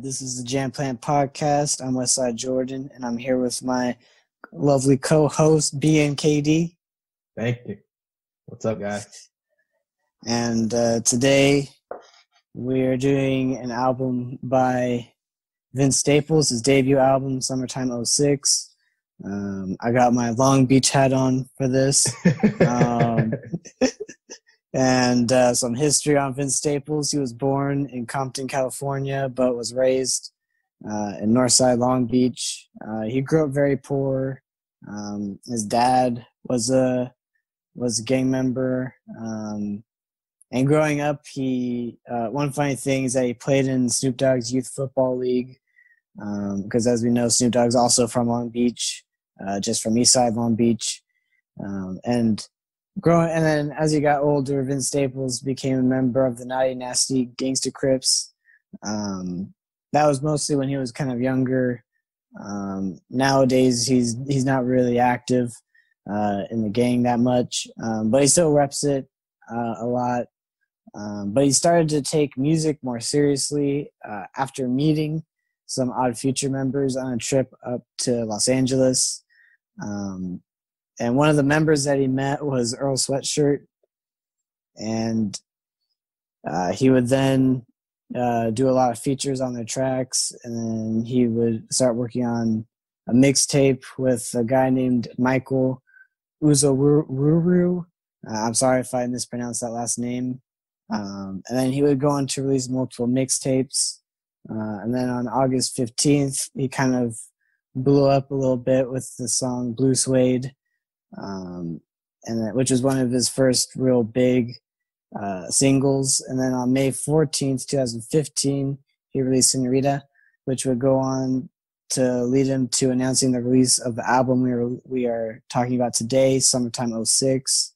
This is the Jam Planet Podcast. I'm Wesside Jordan, and I'm here with my lovely co-host BNKD. Thank you. What's up, guys? And uh, today we are doing an album by Vince Staples, his debut album, Summertime 06. Um, I got my Long Beach hat on for this. Um, and uh, some history on Vince Staples. He was born in Compton, California, but was raised uh, in Northside Long Beach. Uh, he grew up very poor. Um, his dad was a was a gang member. Um, and growing up, he uh, one funny thing is that he played in Snoop Dogg's youth football league because, um, as we know, Snoop Dogg's also from Long Beach, uh, just from East Side Long Beach, um, and growing and then as he got older vince staples became a member of the naughty nasty gangster crips. Um, that was mostly when he was kind of younger. Um, nowadays he's he's not really active uh, in the gang that much um, but he still reps it uh, a lot. Um, but he started to take music more seriously uh, after meeting some odd future members on a trip up to los angeles. Um, and one of the members that he met was Earl Sweatshirt, and uh, he would then uh, do a lot of features on their tracks, and then he would start working on a mixtape with a guy named Michael Uzoruru. Uh, I'm sorry if I mispronounced that last name. Um, and then he would go on to release multiple mixtapes. Uh, and then on August 15th, he kind of blew up a little bit with the song Blue Suede um, and that, which was one of his first real big uh, singles. And then on May 14th, 2015, he released Senorita, which would go on to lead him to announcing the release of the album we are, we are talking about today, Summertime 06.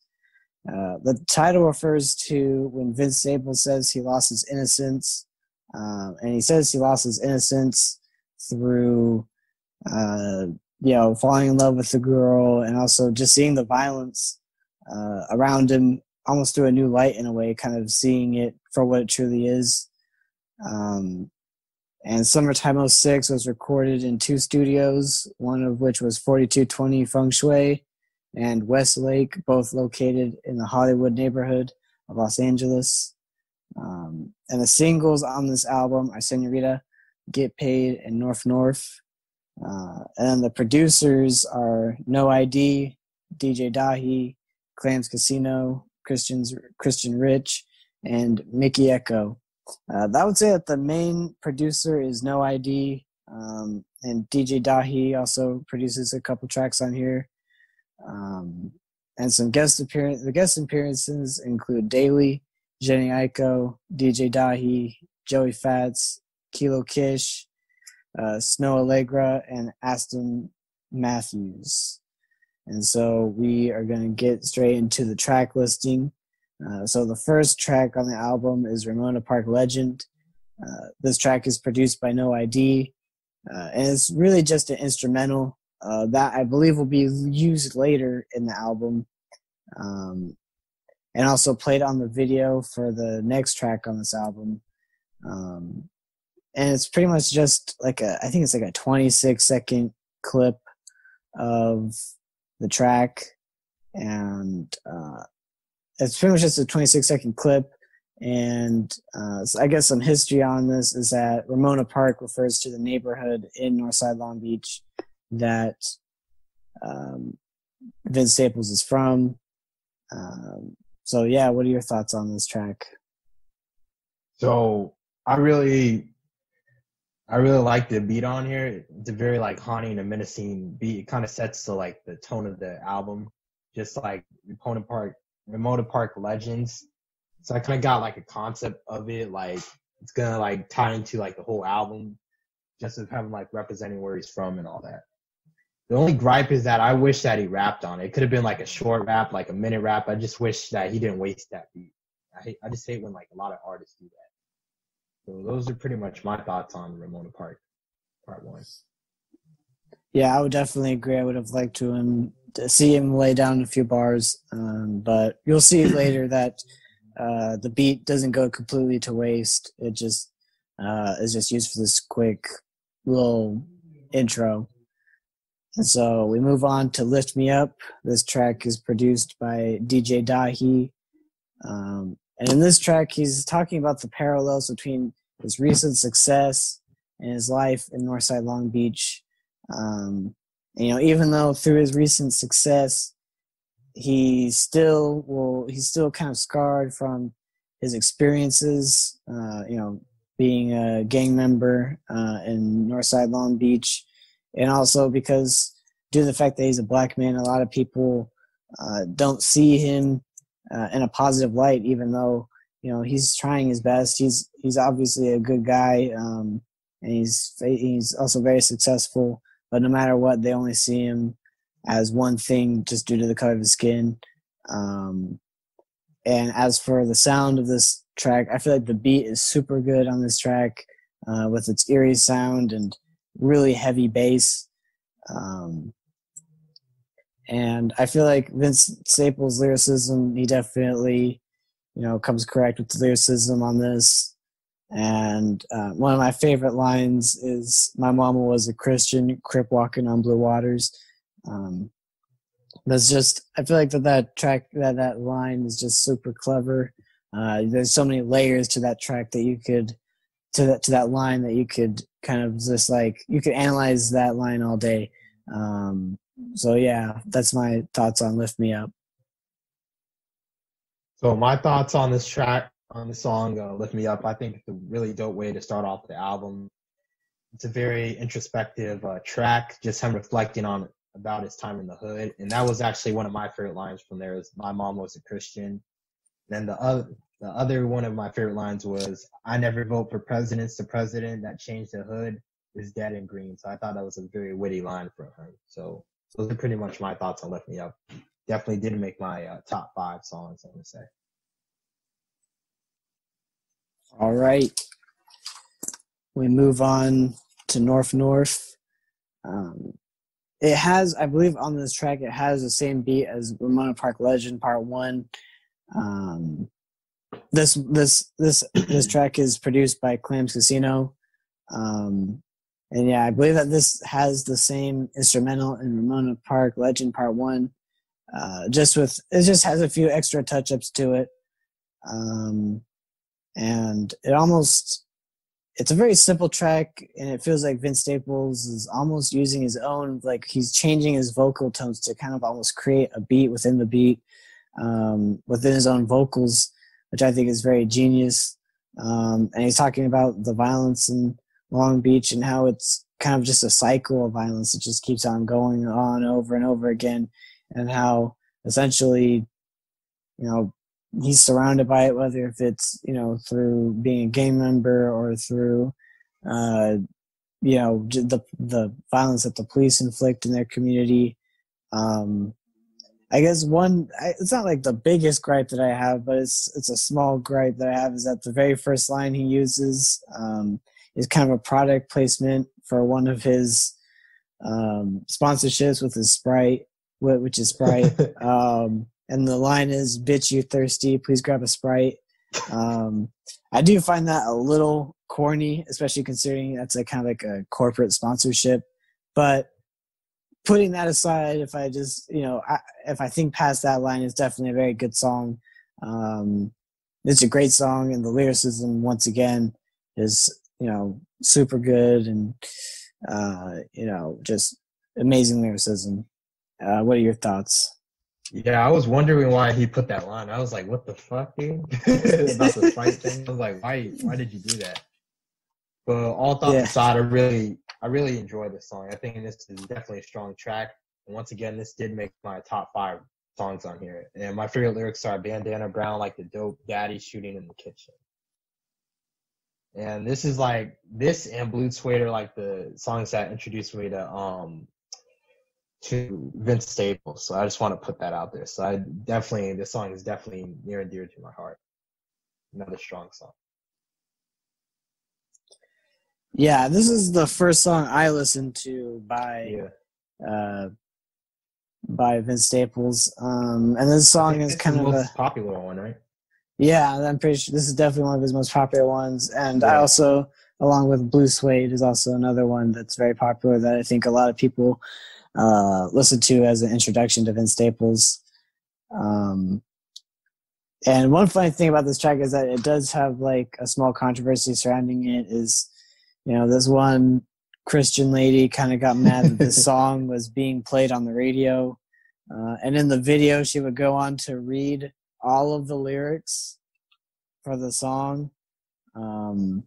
Uh, the title refers to when Vince Staples says he lost his innocence, um, and he says he lost his innocence through uh, you know, falling in love with the girl and also just seeing the violence uh, around him almost through a new light in a way, kind of seeing it for what it truly is. Um, and Summertime 06 was recorded in two studios, one of which was 4220 Feng Shui and Westlake, both located in the Hollywood neighborhood of Los Angeles. Um, and the singles on this album are Senorita, Get Paid, and North North. Uh, and the producers are No ID, DJ Dahi, Clams Casino, Christian's Christian Rich, and Mikky Ekko. Uh, I would say that the main producer is No ID, um, and DJ Dahi also produces a couple tracks on here. Um, and some guest appearance. The guest appearances include Daley, Jhené Aiko, DJ Dahi, Joey Fats, Kilo Kish, uh, Snoh Aalegra, and Aston Matthews. And so we are going to get straight into the track listing. Uh, so the first track on the album is Ramona Park Legend. Uh, this track is produced by No ID, uh, and it's really just an instrumental uh, that I believe will be used later in the album, um, and also played on the video for the next track on this album. Um, and it's pretty much just like a i think it's like a 26 second clip of the track. And uh, it's pretty much just a 26 second clip. And uh, so i guess some history on this is that ramona park refers to the neighborhood in northside long beach that um, vince staples is from. Um, so yeah what are your thoughts on this track? So i really I really like the beat on here. It's a very like haunting and menacing beat. It kind of sets the like the tone of the album, just like Ramona Park, Ramona Park Legends. So I kind of got like a concept of it, like it's gonna like tie into like the whole album, just of having like representing where he's from and all that. The only gripe is that I wish that he rapped on it. It could have been like a short rap, like a minute rap. I just wish that he didn't waste that beat. I hate, I just hate when like a lot of artists do that. So those are pretty much my thoughts on Ramona Park, part one. Yeah, I would definitely agree. I would have liked to him to see him lay down a few bars, um, but you'll see later that uh, the beat doesn't go completely to waste. It just uh, is just used for this quick little intro. And so we move on to Lift Me Up. This track is produced by DJ Dahi. Um, and in this track, he's talking about the parallels between his recent success and his life in Northside Long Beach. Um, and, you know, even though through his recent success, he still will, he's still kind of scarred from his experiences, uh, you know, being a gang member uh, in Northside Long Beach, and also because due to the fact that he's a black man, a lot of people uh, don't see him uh, in a positive light, even though you know he's trying his best. He's he's obviously a good guy, um, and he's he's also very successful. But no matter what, they only see him as one thing just due to the color of his skin. Um, and as for the sound of this track, I feel like the beat is super good on this track uh, with its eerie sound and really heavy bass. Um, and I feel like Vince Staples' lyricism, he definitely, you know, comes correct with the lyricism on this. And uh, one of my favorite lines is, "My mama was a Christian, crip walking on blue waters." Um, that's just, I feel like that that track, that that line is just super clever. Uh, there's so many layers to that track that you could, to that to that line that you could kind of just like you could analyze that line all day. Um, so yeah, that's my thoughts on "Lift Me Up." So my thoughts on this track, on the song uh, "Lift Me Up," I think it's a really dope way to start off the album. It's a very introspective uh, track, just him reflecting on about his time in the hood, and that was actually one of my favorite lines from there. Is my mom was a Christian. Then the other, the other one of my favorite lines was, "I never vote for presidents. The president that changed the hood is dead and green." So I thought that was a very witty line from him. So those are pretty much my thoughts on Lift Me Up. Definitely didn't make my uh, top five songs, I'm going to say. All right. We move on to North North. Um, it has, I believe, on this track, it has the same beat as Ramona Park Legend Part One. Um, this this this this track is produced by Clams Casino. Um, and yeah, I believe that this has the same instrumental in Ramona Park Legend Part One. Uh, just with it just has a few extra touch ups to it. Um, and it almost it's a very simple track and it feels like Vince Staples is almost using his own like he's changing his vocal tones to kind of almost create a beat within the beat um, within his own vocals, which I think is very genius. Um, and he's talking about the violence and Long Beach and how it's kind of just a cycle of violence. that just keeps on going on over and over again, and how essentially, you know, he's surrounded by it, whether if it's you know through being a gang member or through, uh, you know, the the violence that the police inflict in their community. Um, I guess one, it's not like the biggest gripe that I have, but it's it's a small gripe that I have is that the very first line he uses. Um, is kind of a product placement for one of his um, sponsorships with his Sprite, which is Sprite. um, and the line is, "Bitch, you thirsty? Please grab a Sprite." Um, I do find that a little corny, especially considering that's a kind of like a corporate sponsorship. But putting that aside, if I just you know, I, if I think past that line, it's definitely a very good song. Um, it's a great song, and the lyricism once again is you know, super good and, uh, you know, just amazing lyricism. Uh, what are your thoughts? Yeah, I was wondering why he put that line. I was like, "What the fuck, dude?" About the fight thing. I was like, "Why? Why did you do that?" But all thoughts yeah. aside, I really, I really enjoy this song. I think this is definitely a strong track. And once again, this did make my top five songs on here. And my favorite lyrics are "Bandana Brown," like the dope daddy shooting in the kitchen. And this is like this and Blue Suede like the songs that introduced me to um to Vince Staples. So I just want to put that out there. So I definitely this song is definitely near and dear to my heart. Another strong song. Yeah, this is the first song I listened to by yeah. uh by Vince Staples. Um and this song is kind of a popular one, right? Yeah, I'm pretty sure this is definitely one of his most popular ones. And yeah. I also along with Blue Suede is also another one that's very popular that I think a lot of people uh, listen to as an introduction to Vince Staples. Um, and one funny thing about this track is that it does have like a small controversy surrounding it. Is you know this one Christian lady kind of got mad that this song was being played on the radio, uh, and in the video she would go on to read all of the lyrics for the song. Um,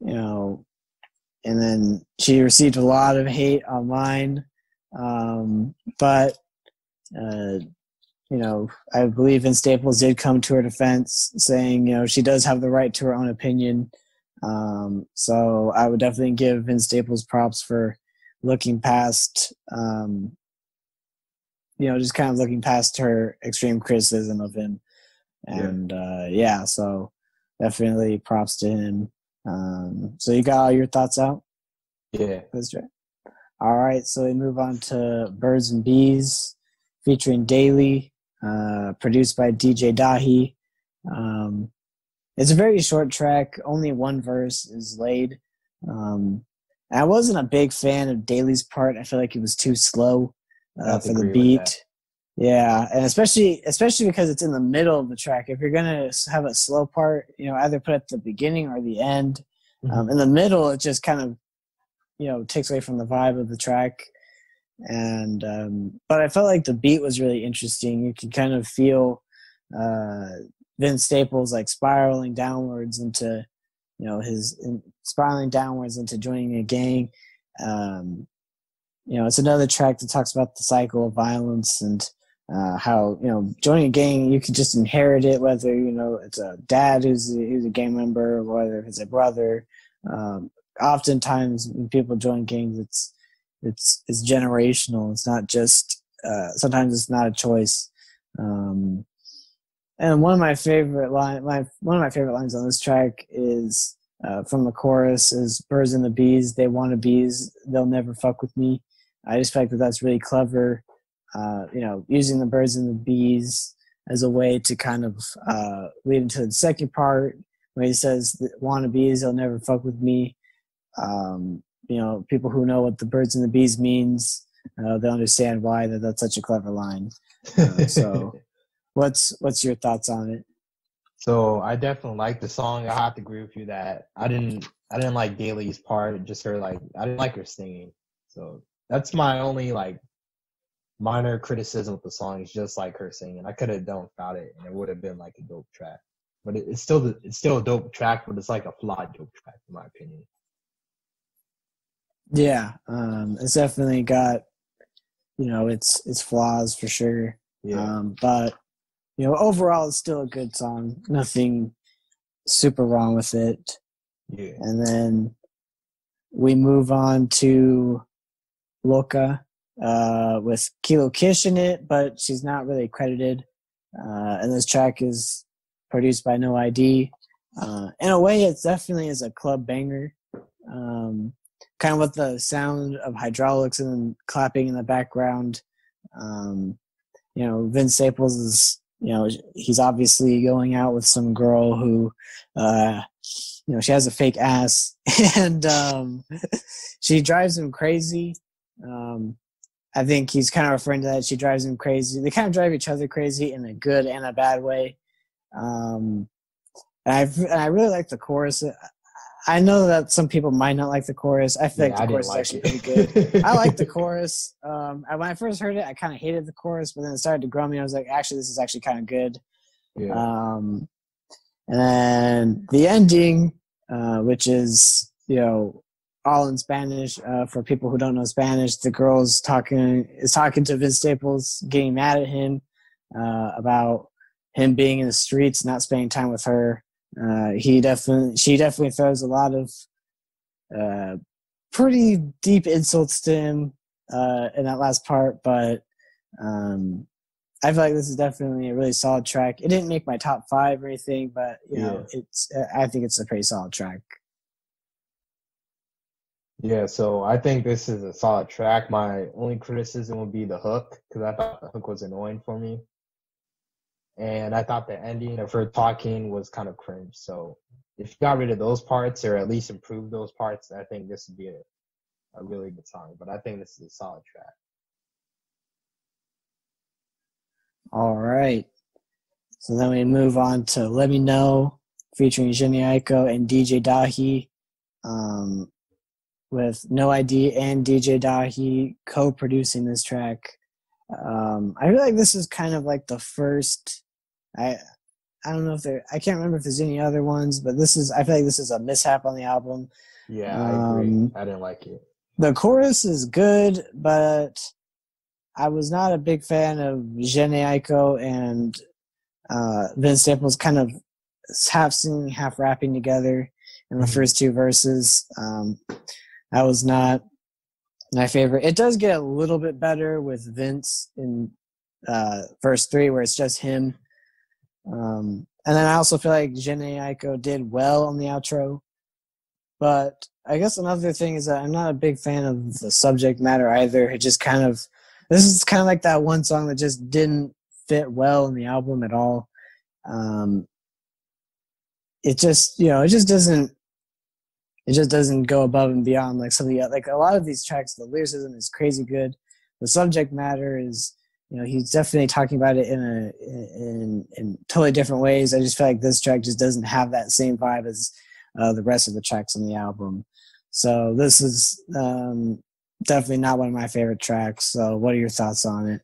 you know, and then she received a lot of hate online. Um, but uh, you know, I believe Vince Staples did come to her defense, saying, you know, she does have the right to her own opinion. Um, so I would definitely give Vince Staples props for looking past, um, you know, just kind of looking past her extreme criticism of him. And yeah, uh, yeah so definitely props to him. Um, so you got all your thoughts out? Yeah. That's right. All right, so we move on to Birds and Bees featuring Daley, uh, produced by DJ Dahi. Um, it's a very short track, only one verse is laid. Um, I wasn't a big fan of Daley's part. I feel like it was too slow uh, for the beat. Yeah, and especially especially because it's in the middle of the track. If you're gonna have a slow part, you know, either put at the beginning or the end. Mm-hmm. Um, in the middle, it just kind of, you know, takes away from the vibe of the track. And um, but I felt like the beat was really interesting. You could kind of feel uh, Vince Staples like spiraling downwards into, you know, his in, spiraling downwards into joining a gang. Um, you know, it's another track that talks about the cycle of violence and uh, how you know joining a gang you can just inherit it whether you know it's a dad who's a, who's a gang member whether it's a brother. Um, oftentimes when people join gangs it's it's it's generational. It's not just uh, sometimes it's not a choice. Um, and one of my favorite line my one of my favorite lines on this track is uh, from the chorus is birds and the bees they want to bees they'll never fuck with me i just like that that's really clever uh, you know, using the birds and the bees as a way to kind of uh, lead into the second part where he says, "Wannabes, they'll never fuck with me." Um, you know, people who know what the birds and the bees means, uh, they understand why that that's such a clever line. Uh, so, what's what's your thoughts on it? So I definitely like the song. I have to agree with you that I didn't I didn't like Daley's part, just her like I didn't like her singing. So that's my only like minor criticism with the song is just like her singing. I could have done without it, and it would have been like a dope track. But it, it's still it's still a dope track, but it's like a flawed dope track in my opinion. Yeah, um, it's definitely got you know its its flaws for sure. Yeah. Um, but you know overall it's still a good song. Nothing super wrong with it. Yeah. And then we move on to Loca uh, with Kilo Kish in it, but she's not really credited. Uh, and this track is produced by No ID. Uh, in a way, it definitely is a club banger. Um, kind of with the sound of hydraulics and clapping in the background. Um, you know, Vince Staples is, you know, he's obviously going out with some girl who, uh, you know, she has a fake ass and um, she drives him crazy. Um, I think he's kind of referring to that. She drives him crazy. They kind of drive each other crazy in a good and a bad way. Um, and I I really like the chorus. I know that some people might not like the chorus. I feel yeah, like the chorus like is actually it. pretty good. I like the chorus. Um, when I first heard it, I kind of hated the chorus, but then it started to grow me. I was like, actually, this is actually kind of good. Yeah. Um, and then the ending, uh, which is you know all in Spanish. Uh, for people who don't know Spanish, the girl's talking is talking to Vince Staples, getting mad at him uh, about him being in the streets, not spending time with her. Uh, he definitely, she definitely throws a lot of uh, pretty deep insults to him uh, in that last part, but um, I feel like this is definitely a really solid track. It didn't make my top five or anything, but you know, yeah. it's I think it's a pretty solid track. Yeah, so I think this is a solid track. My only criticism would be the hook because I thought the hook was annoying for me, and I thought the ending of her talking was kind of cringe. So if you got rid of those parts or at least improve those parts, I think this would be a, a really good song. But I think this is a solid track. All right. So then we move on to Let Me Know featuring Jhené Aiko and DJ Dahi. Um, with No ID and DJ Dahi co-producing this track. Um, I feel like this is kind of like the first. I I don't know if there. I can't remember if there's any other ones, but this is. I feel like this is a mishap on the album. Yeah, I agree. Um, I didn't like it. The chorus is good, but I was not a big fan of Jhené Aiko and uh, Vince Staples kind of half singing, half rapping together in the mm-hmm. first two verses. Um, that was not my favorite. It does get a little bit better with Vince in uh, verse three, where it's just him. Um, and then I also feel like Jhené Aiko did well on the outro. But I guess another thing is that I'm not a big fan of the subject matter either. It just kind of this is kind of like that one song that just didn't fit well in the album at all. Um, it just you know it just doesn't it just doesn't go above and beyond like some of the like a lot of these tracks. The lyricism is crazy good. The subject matter is you know he's definitely talking about it in a in in totally different ways. I just feel like this track just doesn't have that same vibe as uh, the rest of the tracks on the album. So this is um, definitely not one of my favorite tracks. So what are your thoughts on it?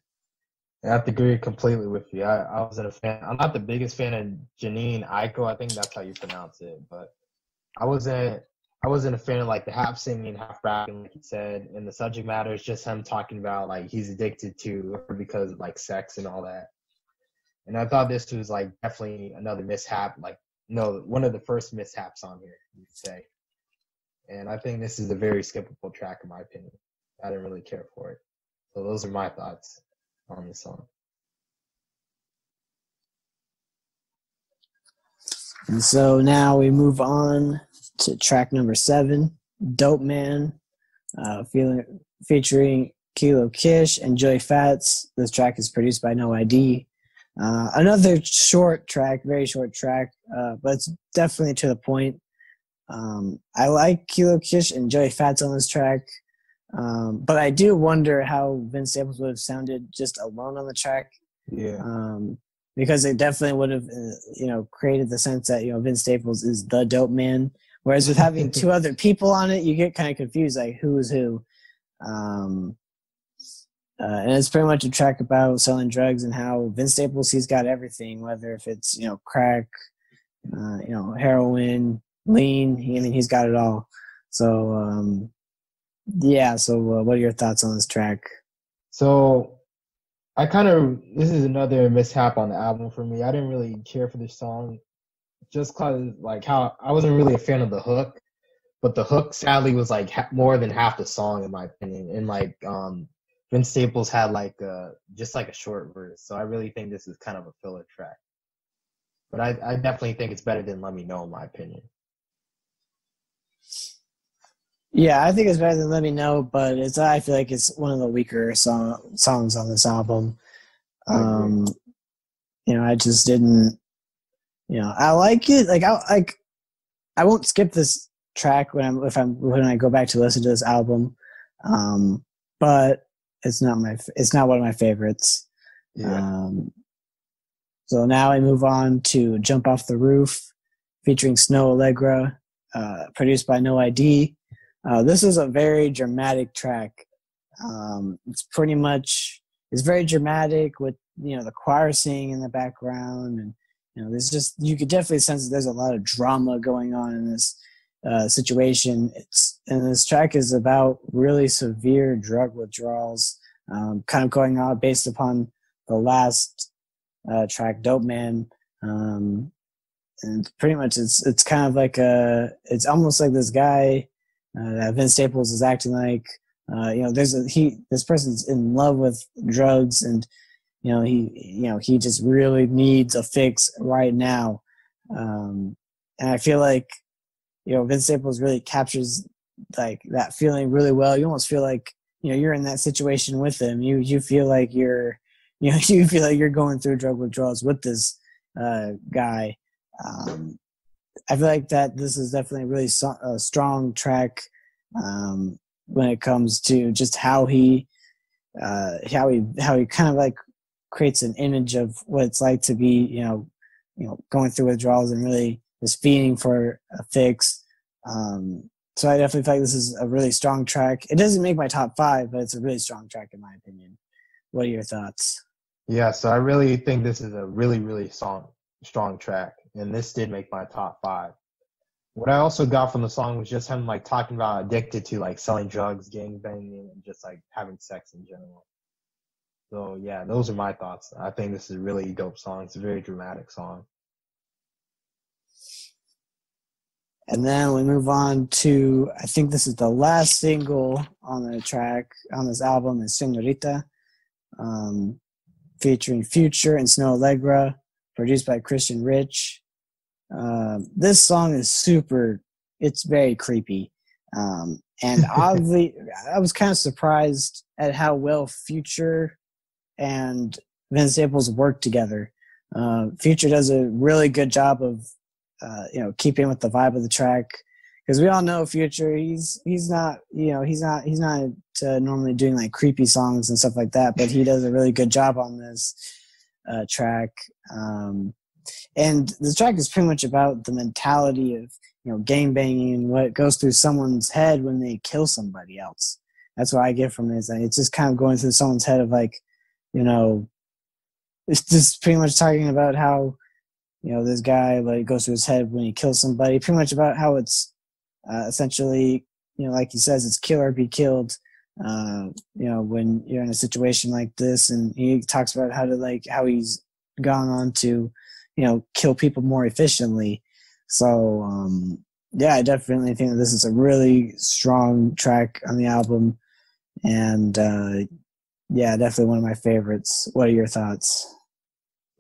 I have to agree completely with you. I, I wasn't a fan. I'm not the biggest fan of Janine Aiko. I think that's how you pronounce it, but I wasn't I wasn't a fan of like the half singing, half rapping, like you said. And the subject matter is just him talking about like he's addicted to because of like sex and all that. And I thought this was like definitely another mishap, like no, one of the first mishaps on here, you'd say. And I think this is a very skippable track in my opinion. I didn't really care for it. So those are my thoughts on the song. And so now we move on to track number seven, Dope Man, uh, feeling, featuring Kilo Kish and Joey Fats. This track is produced by No ID. Uh, another short track, very short track, uh, but it's definitely to the point. Um, I like Kilo Kish and Joey Fats on this track, um, but I do wonder how Vince Staples would have sounded just alone on the track. Yeah. Um, because it definitely would have, uh, you know, created the sense that you know Vince Staples is the dope man. Whereas with having two other people on it, you get kind of confused, like who is who. Um, uh, and it's pretty much a track about selling drugs and how Vince Staples he's got everything, whether if it's you know crack, uh, you know heroin, lean. He, I mean he's got it all. So um, yeah. So uh, what are your thoughts on this track? So I kind of this is another mishap on the album for me. I didn't really care for this song just cause like how I wasn't really a fan of the hook, but the hook sadly was like ha- more than half the song in my opinion. And like um Vince Staples had like uh just like a short verse, so I really think this is kind of a filler track. But I, I definitely think it's better than Let Me Know in my opinion. Yeah, I think it's better than Let Me Know, but it's I feel like it's one of the weaker song, songs on this album. Um, you know, I just didn't you know, I like it. Like I like, I won't skip this track when I'm if I'm when I go back to listen to this album, um, but it's not my it's not one of my favorites. Yeah. Um, so now I move on to "Jump Off the Roof," featuring Snoh Aalegra uh, produced by No ID. Uh, this is a very dramatic track. Um, it's pretty much it's very dramatic with you know the choir singing in the background and you know, there's just you could definitely sense that there's a lot of drama going on in this uh, situation. It's and this track is about really severe drug withdrawals, um, kind of going on based upon the last uh, track, "Dope Man." Um, and pretty much, it's it's kind of like a it's almost like this guy uh, that Vince Staples is acting like. Uh, you know, there's a he. This person's in love with drugs and you know he you know he just really needs a fix right now. Um, and i feel like you know vince staples really captures like that feeling really well. You almost feel like you know you're in that situation with him. You you feel like you're you know you feel like you're going through drug withdrawals with this uh, guy. Um, I feel like that this is definitely really so, a strong track um, when it comes to just how he uh, how he how he kind of like creates an image of what it's like to be you know you know going through withdrawals and really just feeding for a fix. Um, so I definitely feel like this is a really strong track. It doesn't make my top five, but it's a really strong track in my opinion. What are your thoughts? Yeah, so I really think this is a really, really strong, strong track, and this did make my top five. What I also got from the song was just him like talking about addicted to like selling drugs, gang banging, and just like having sex in general. So yeah, those are my thoughts. I think this is a really dope song. It's a very dramatic song. And then we move on to I think this is the last single on the track on this album is Senorita, um, featuring Future and Snoh Aalegra, produced by Christian Rich. Um, this song is super. It's very creepy, um, and oddly, I was kind of surprised at how well Future and Vince Staples work together. Uh, Future does a really good job of uh, you know, keeping with the vibe of the track. Because we all know Future, he's he's not you know he's not he's not uh, normally doing like creepy songs and stuff like that, but he does a really good job on this uh, track. Um, and the track is pretty much about the mentality of you know gang banging and what goes through someone's head when they kill somebody else. That's what I get from it. Is it's just kind of going through someone's head of like, you know, it's just pretty much talking about how you know this guy like goes to his head when he kills somebody pretty much about how it's uh, essentially you know like he says it's kill or be killed uh, you know when you're in a situation like this. And he talks about how to like how he's gone on to you know kill people more efficiently. So um yeah i definitely think that this is a really strong track on the album. And uh yeah definitely one of my favorites what are your thoughts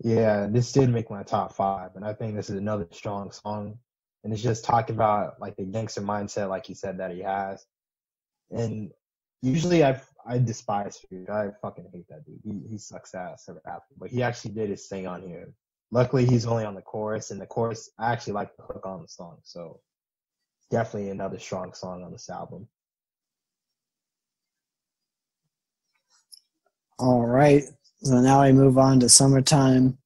yeah, this did make my top five, and I think this is another strong song. And it's just talking about like the gangster mindset, like he said that he has. And usually I I despise Future. I fucking hate that dude. He he sucks ass at rapper. But he actually did his thing on here. Luckily he's only on the chorus, and the chorus I actually like the hook on the song. So definitely another strong song on this album. All right. So now I move on to Summertime,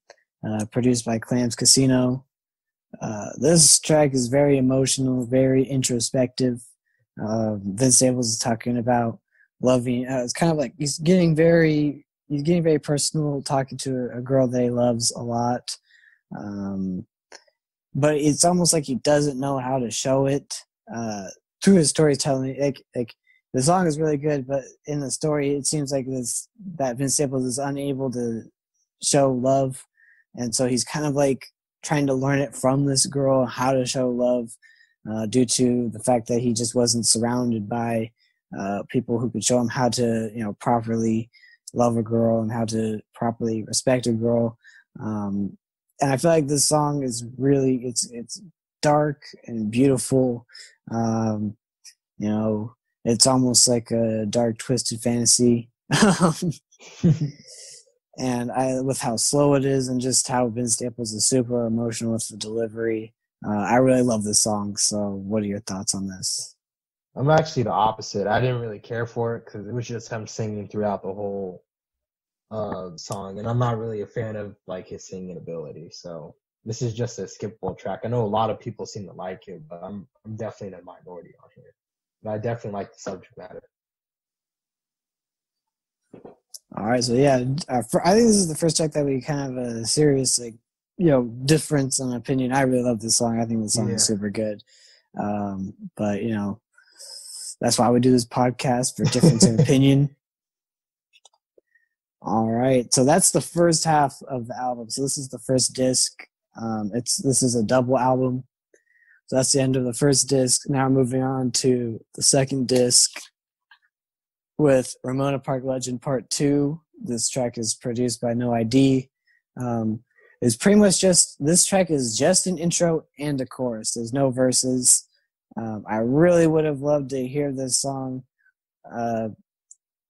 uh, produced by Clams Casino. Uh, this track is very emotional, very introspective. Uh, Vince Staples is talking about loving. Uh, it's kind of like he's getting very, he's getting very personal, talking to a girl that he loves a lot. Um, but it's almost like he doesn't know how to show it uh, through his storytelling. Like, like the song is really good, but in the story, it seems like this that Vince Staples is unable to show love, and so he's kind of like trying to learn it from this girl how to show love, uh, due to the fact that he just wasn't surrounded by uh, people who could show him how to, you know, properly love a girl and how to properly respect a girl. Um, and I feel like this song is really it's it's dark and beautiful. Um, you know, it's almost like a dark twisted fantasy. And i with how slow it is and just how vince staples is super emotional with the delivery uh, i really love this song. So what are your thoughts on this? I'm actually the opposite. I didn't really care for it because it was just him singing throughout the whole uh, song and i'm not really a fan of like his singing ability. So this is just a skippable track. I know a lot of people seem to like it but i'm i'm definitely in a minority on here but I definitely like the subject matter. All right, so yeah, uh, for, I think this is the first track that we kind of a serious like you know difference in opinion. I really love this song. I think the song yeah. is super good. Um, but you know, that's why we do this podcast for difference in opinion. All right, so that's the first half of the album. So this is the first disc. Um, it's this is a double album. So that's the end of the first disc. Now moving on to the second disc with Ramona Park Legend Part 2. This track is produced by No ID. Um, it's pretty much just, this track is just an intro and a chorus. There's no verses. Um, I really would have loved to hear this song uh,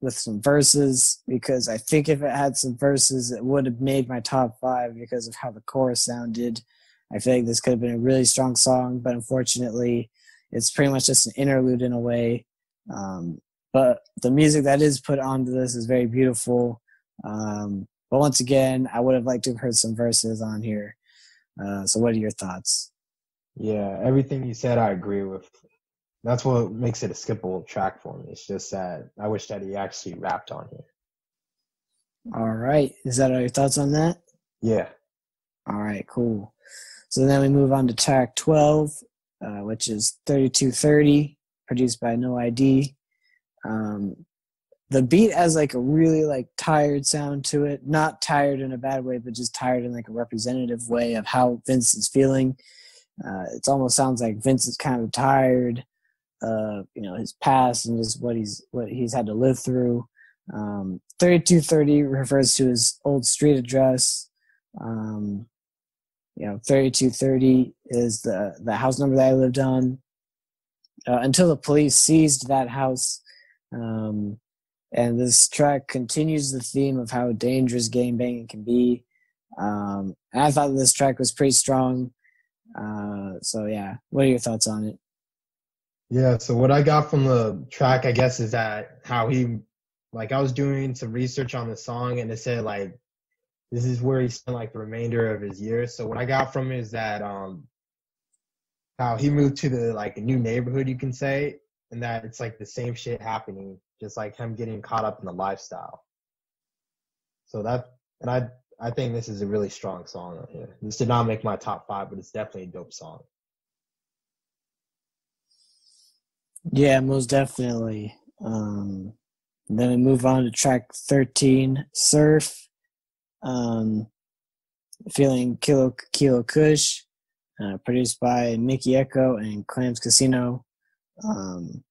with some verses because I think if it had some verses, it would have made my top five because of how the chorus sounded. I feel like this could have been a really strong song, but unfortunately, it's pretty much just an interlude in a way. Um, but the music that is put onto this is very beautiful. Um, but once again, I would have liked to have heard some verses on here. Uh, so, what are your thoughts? Yeah, everything you said, I agree with. That's what makes it a skippable track for me. It's just that I wish that he actually rapped on here. All right. Is that all your thoughts on that? Yeah. All right, cool. So then we move on to track 12, uh, which is 3230, produced by No ID. Um, the beat has like a really like tired sound to it. Not tired in a bad way but just tired in like a representative way of how vince is feeling. Uh, it almost sounds like vince is kind of tired uh, you know his past and just what he's what he's had to live through. Um, 3230 refers to his old street address. Um, you know 3230 is the the house number that i lived on uh, until the police seized that house um, and this track continues the theme of how dangerous game banging can be. Um, I thought this track was pretty strong. Uh, so yeah, what are your thoughts on it? Yeah, so what I got from the track, I guess, is that how he, like, I was doing some research on the song, and it said like, this is where he spent like the remainder of his years. So what I got from is that um, how he moved to the like a new neighborhood, you can say, and that it's like the same shit happening just like him getting caught up in the lifestyle. So that, and I, I think this is a really strong song on here. This did not make my top five, but it's definitely a dope song. Yeah, most definitely. Um, then we move on to track 13, Surf. Um, feeling Kilo Kilo Kish, uh, produced by Mikky Ekko and Clams Casino. Um,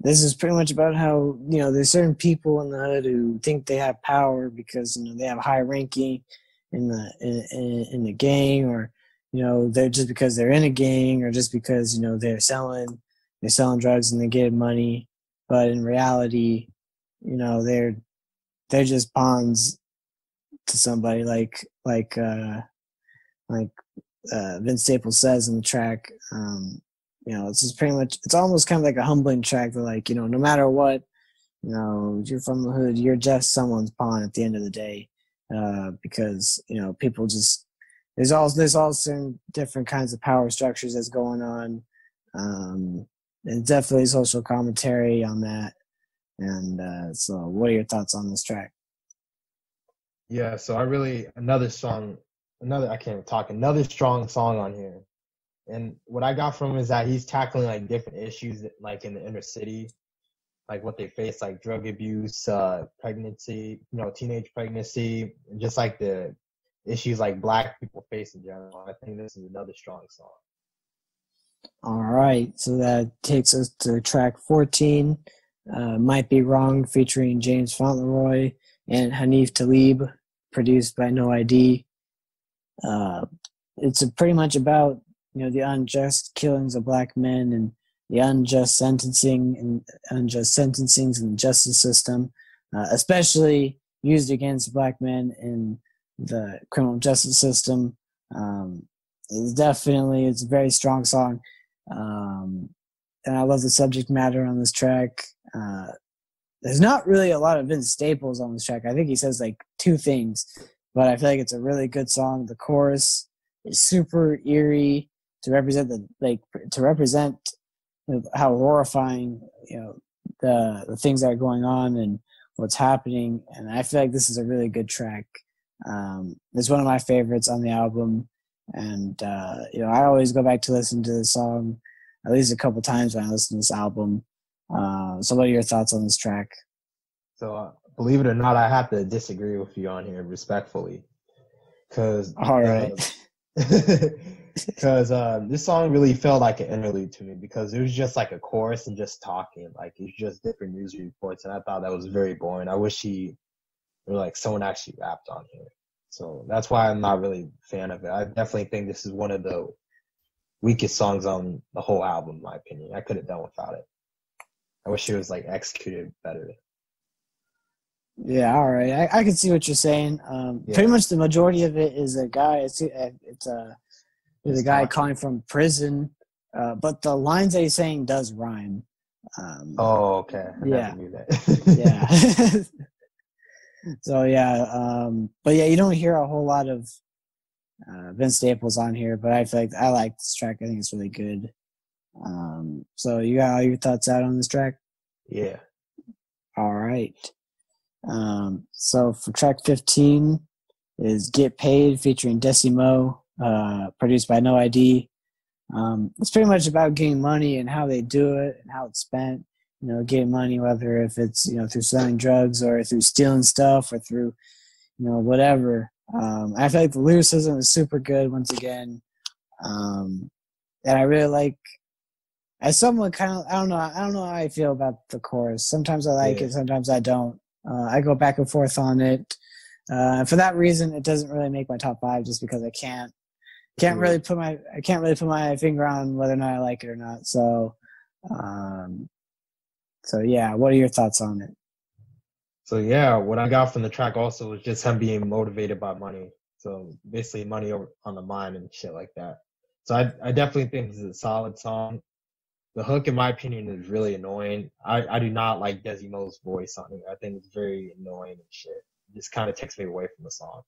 this is pretty much about how you know there's certain people in the hood who think they have power because you know they have high ranking in the in, in the gang or you know they're just because they're in a gang or just because you know they're selling they're selling drugs and they get money but in reality you know they're they're just pawns to somebody like like uh like uh vince staples says in the track um you know, it's just pretty much it's almost kind of like a humbling track that like, you know, no matter what, you know, you're from the hood, you're just someone's pawn at the end of the day. Uh, because, you know, people just there's all there's all certain different kinds of power structures that's going on. Um and definitely social commentary on that. And uh, so what are your thoughts on this track? Yeah, so I really another song another I can't talk another strong song on here and what I got from him is that he's tackling like different issues like in the inner city, like what they face, like drug abuse, uh, pregnancy, you know, teenage pregnancy, just like the issues like black people face in general. I think this is another strong song. All right, so that takes us to track 14, uh, Might Be Wrong, featuring James Fauntleroy and Hanif Talib, produced by No ID. Uh, it's pretty much about you know the unjust killings of black men and the unjust sentencing and unjust sentencings in the justice system, uh, especially used against black men in the criminal justice system. Um, it's definitely it's a very strong song, um, and I love the subject matter on this track. Uh, there's not really a lot of Vince Staples on this track. I think he says like two things, but I feel like it's a really good song. The chorus is super eerie to represent the like to represent how horrifying you know the the things that are going on and what's happening and i feel like this is a really good track um it's one of my favorites on the album and uh you know i always go back to listen to the song at least a couple times when i listen to this album uh so what are your thoughts on this track so uh, believe it or not i have to disagree with you on here respectfully because all right because uh, this song really felt like an interlude to me because it was just like a chorus and just talking, like it's just different news reports, and I thought that was very boring. I wish he, or like someone actually rapped on here. So that's why I'm not really a fan of it. I definitely think this is one of the weakest songs on the whole album, in my opinion. I could have done without it. I wish it was like executed better. Yeah, all right. I, I can see what you're saying. Um, yeah. Pretty much the majority of it is a guy. It's it's a the guy calling from prison. Uh, but the lines that he's saying does rhyme. Um, oh, okay. I yeah. yeah. so yeah, um, but yeah, you don't hear a whole lot of uh, Vince Staples on here, but I feel like I like this track. I think it's really good. Um, so you got all your thoughts out on this track? Yeah. All right. Um, so for track 15 is Get Paid featuring Desi Mo, uh, produced by No ID. Um, it's pretty much about getting money and how they do it and how it's spent. You know, getting money, whether if it's, you know, through selling drugs or through stealing stuff or through, you know, whatever. Um, I feel like the lyricism is super good once again. Um, and I really like as someone kind of I don't know I don't know how I feel about the chorus. Sometimes I like yeah. it, sometimes I don't. Uh, I go back and forth on it. Uh, for that reason, it doesn't really make my top five, just because I can't can't really put my I can't really put my finger on whether or not I like it or not. So, um, so yeah, what are your thoughts on it? So yeah, what I got from the track also was just him being motivated by money. So basically, money over on the mind and shit like that. So I I definitely think this is a solid song the hook, in my opinion, is really annoying. I, I do not like Desi Mo's voice on it. I think it's very annoying and shit. It just kind of takes me away from the song.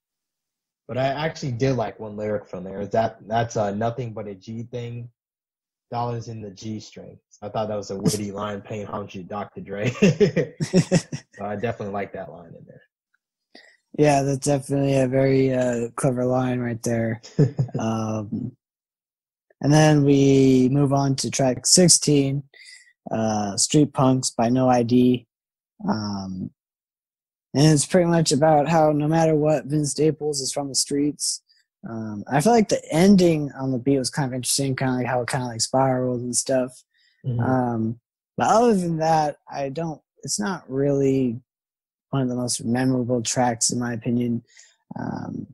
But I actually did like one lyric from there. That that's uh, nothing but a G thing, dollars in the G string. I thought that was a witty line, paying homage to Dr. Dre. so I definitely like that line in there. Yeah, that's definitely a very uh, clever line right there. um, and then we move on to track 16, uh, Street Punks by No ID. Um, and it's pretty much about how no matter what, Vince Staples is from the streets. Um, I feel like the ending on the beat was kind of interesting, kind of like how it kind of like spiraled and stuff. Mm-hmm. Um, but other than that, I don't. It's not really one of the most memorable tracks, in my opinion. Um,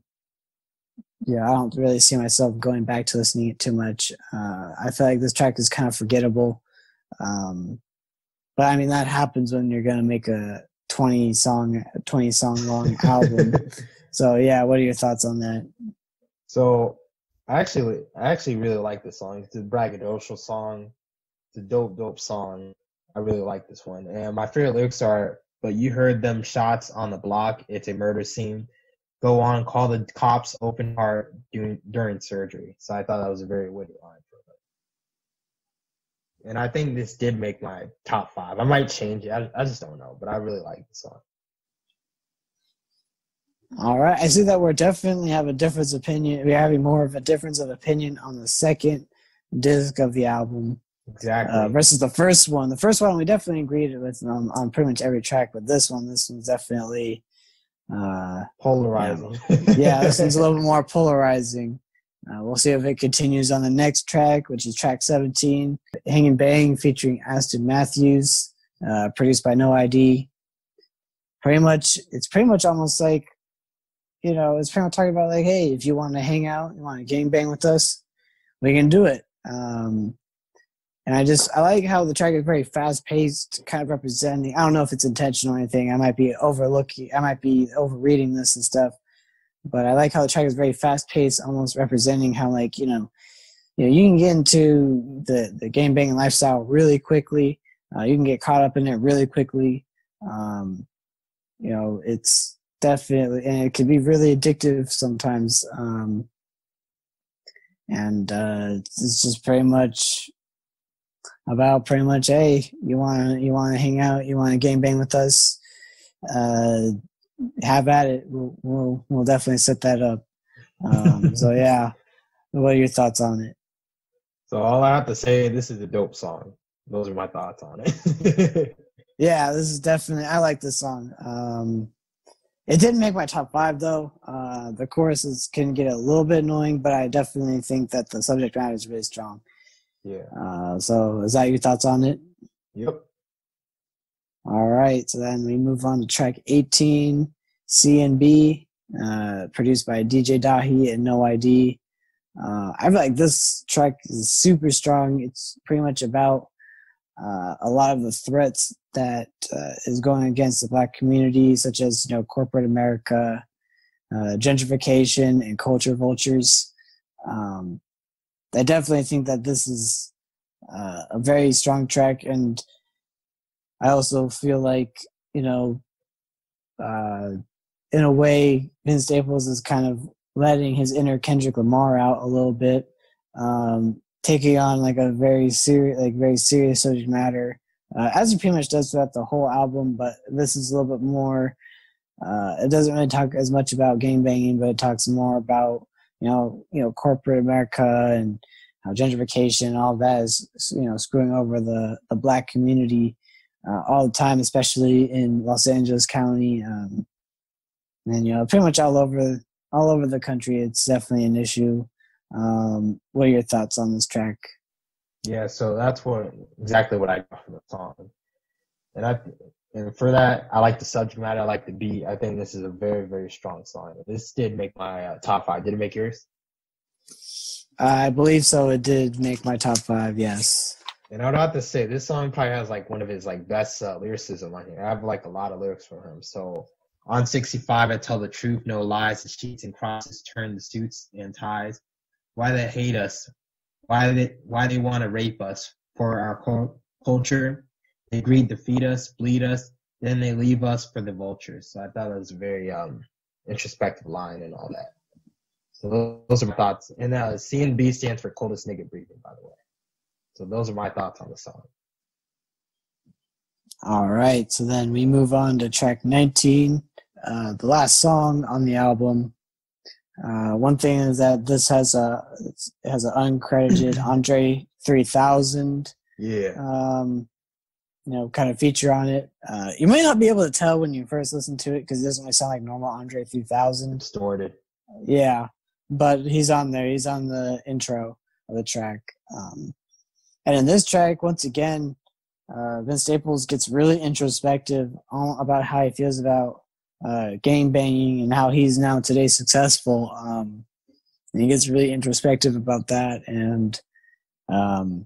yeah, I don't really see myself going back to listening it too much. Uh, I feel like this track is kind of forgettable. Um, but I mean, that happens when you're gonna make a 20 song, 20 song long album. so yeah, what are your thoughts on that? So I actually, I actually really like this song. It's a braggadocious song. It's a dope, dope song. I really like this one. And my favorite lyrics are, "But you heard them shots on the block. It's a murder scene." Go on call the cops open heart during during surgery. So I thought that was a very witty line for And I think this did make my top five. I might change it. I, I just don't know, but I really like the song. All right. I see that we're definitely have a difference opinion. We're having more of a difference of opinion on the second disc of the album. Exactly. Uh, versus the first one. The first one we definitely agreed with on, on pretty much every track, but this one, this one's definitely uh, polarizing. Yeah, yeah this one's a little bit more polarizing. Uh, we'll see if it continues on the next track, which is track 17, Hang and Bang, featuring Aston Matthews, uh, produced by No ID. Pretty much, it's pretty much almost like, you know, it's pretty much talking about like, hey, if you want to hang out, you want to gang bang with us, we can do it. Um, and I just I like how the track is very fast paced, kind of representing. I don't know if it's intentional or anything. I might be overlooking. I might be overreading this and stuff, but I like how the track is very fast paced, almost representing how like you know, you know you can get into the the game banging lifestyle really quickly. Uh, you can get caught up in it really quickly. Um, you know, it's definitely and it can be really addictive sometimes. Um, and uh, it's just pretty much about pretty much, hey, you want to you want to hang out, you want to game bang with us, uh, have at it. We'll, we'll, we'll definitely set that up. Um, so yeah, what are your thoughts on it? So all I have to say, this is a dope song. Those are my thoughts on it. yeah, this is definitely. I like this song. Um, it didn't make my top five though. Uh, the choruses can get a little bit annoying, but I definitely think that the subject matter is really strong. Yeah. Uh, so is that your thoughts on it? Yep. All right. So then we move on to track 18, C CNB, uh, produced by DJ Dahi and No ID. Uh, I feel like this track is super strong. It's pretty much about uh, a lot of the threats that uh, is going against the black community, such as you know corporate America, uh, gentrification, and culture vultures. Um, I definitely think that this is uh, a very strong track, and I also feel like you know, uh, in a way, Vince Staples is kind of letting his inner Kendrick Lamar out a little bit, um, taking on like a very serious, like very serious subject matter, uh, as he pretty much does throughout the whole album. But this is a little bit more. Uh, it doesn't really talk as much about game banging, but it talks more about you know, you know, corporate America and how gentrification, all that is, you know, screwing over the, the black community uh, all the time, especially in Los Angeles County. Um, and, you know, pretty much all over, all over the country, it's definitely an issue. Um, what are your thoughts on this track? Yeah, so that's what exactly what I got from the song, and I and for that I like the subject matter, I like the beat. I think this is a very very strong song. This did make my uh, top five. Did it make yours? I believe so. It did make my top five. Yes. And I would have to say this song probably has like one of his like best uh, lyricism on here. I have like a lot of lyrics from him. So on 65, I tell the truth, no lies. The sheets and crosses turn the suits and ties. Why they hate us? Why they why they want to rape us for our culture? They agreed to feed us, bleed us, then they leave us for the vultures. So I thought that was a very um, introspective line and all that. So those are my thoughts. And uh, CNB stands for coldest nigga breathing, by the way. So those are my thoughts on the song. All right. So then we move on to track 19, uh, the last song on the album. Uh, one thing is that this has a has an uncredited Andre 3000. Yeah. Um, you know, kind of feature on it. Uh, you might not be able to tell when you first listen to it because it doesn't really sound like normal Andre 3000. Distorted. Yeah, but he's on there. He's on the intro of the track. Um, and in this track, once again, uh, Vince Staples gets really introspective about how he feels about uh, game banging and how he's now today successful. Um, he gets really introspective about that. And um,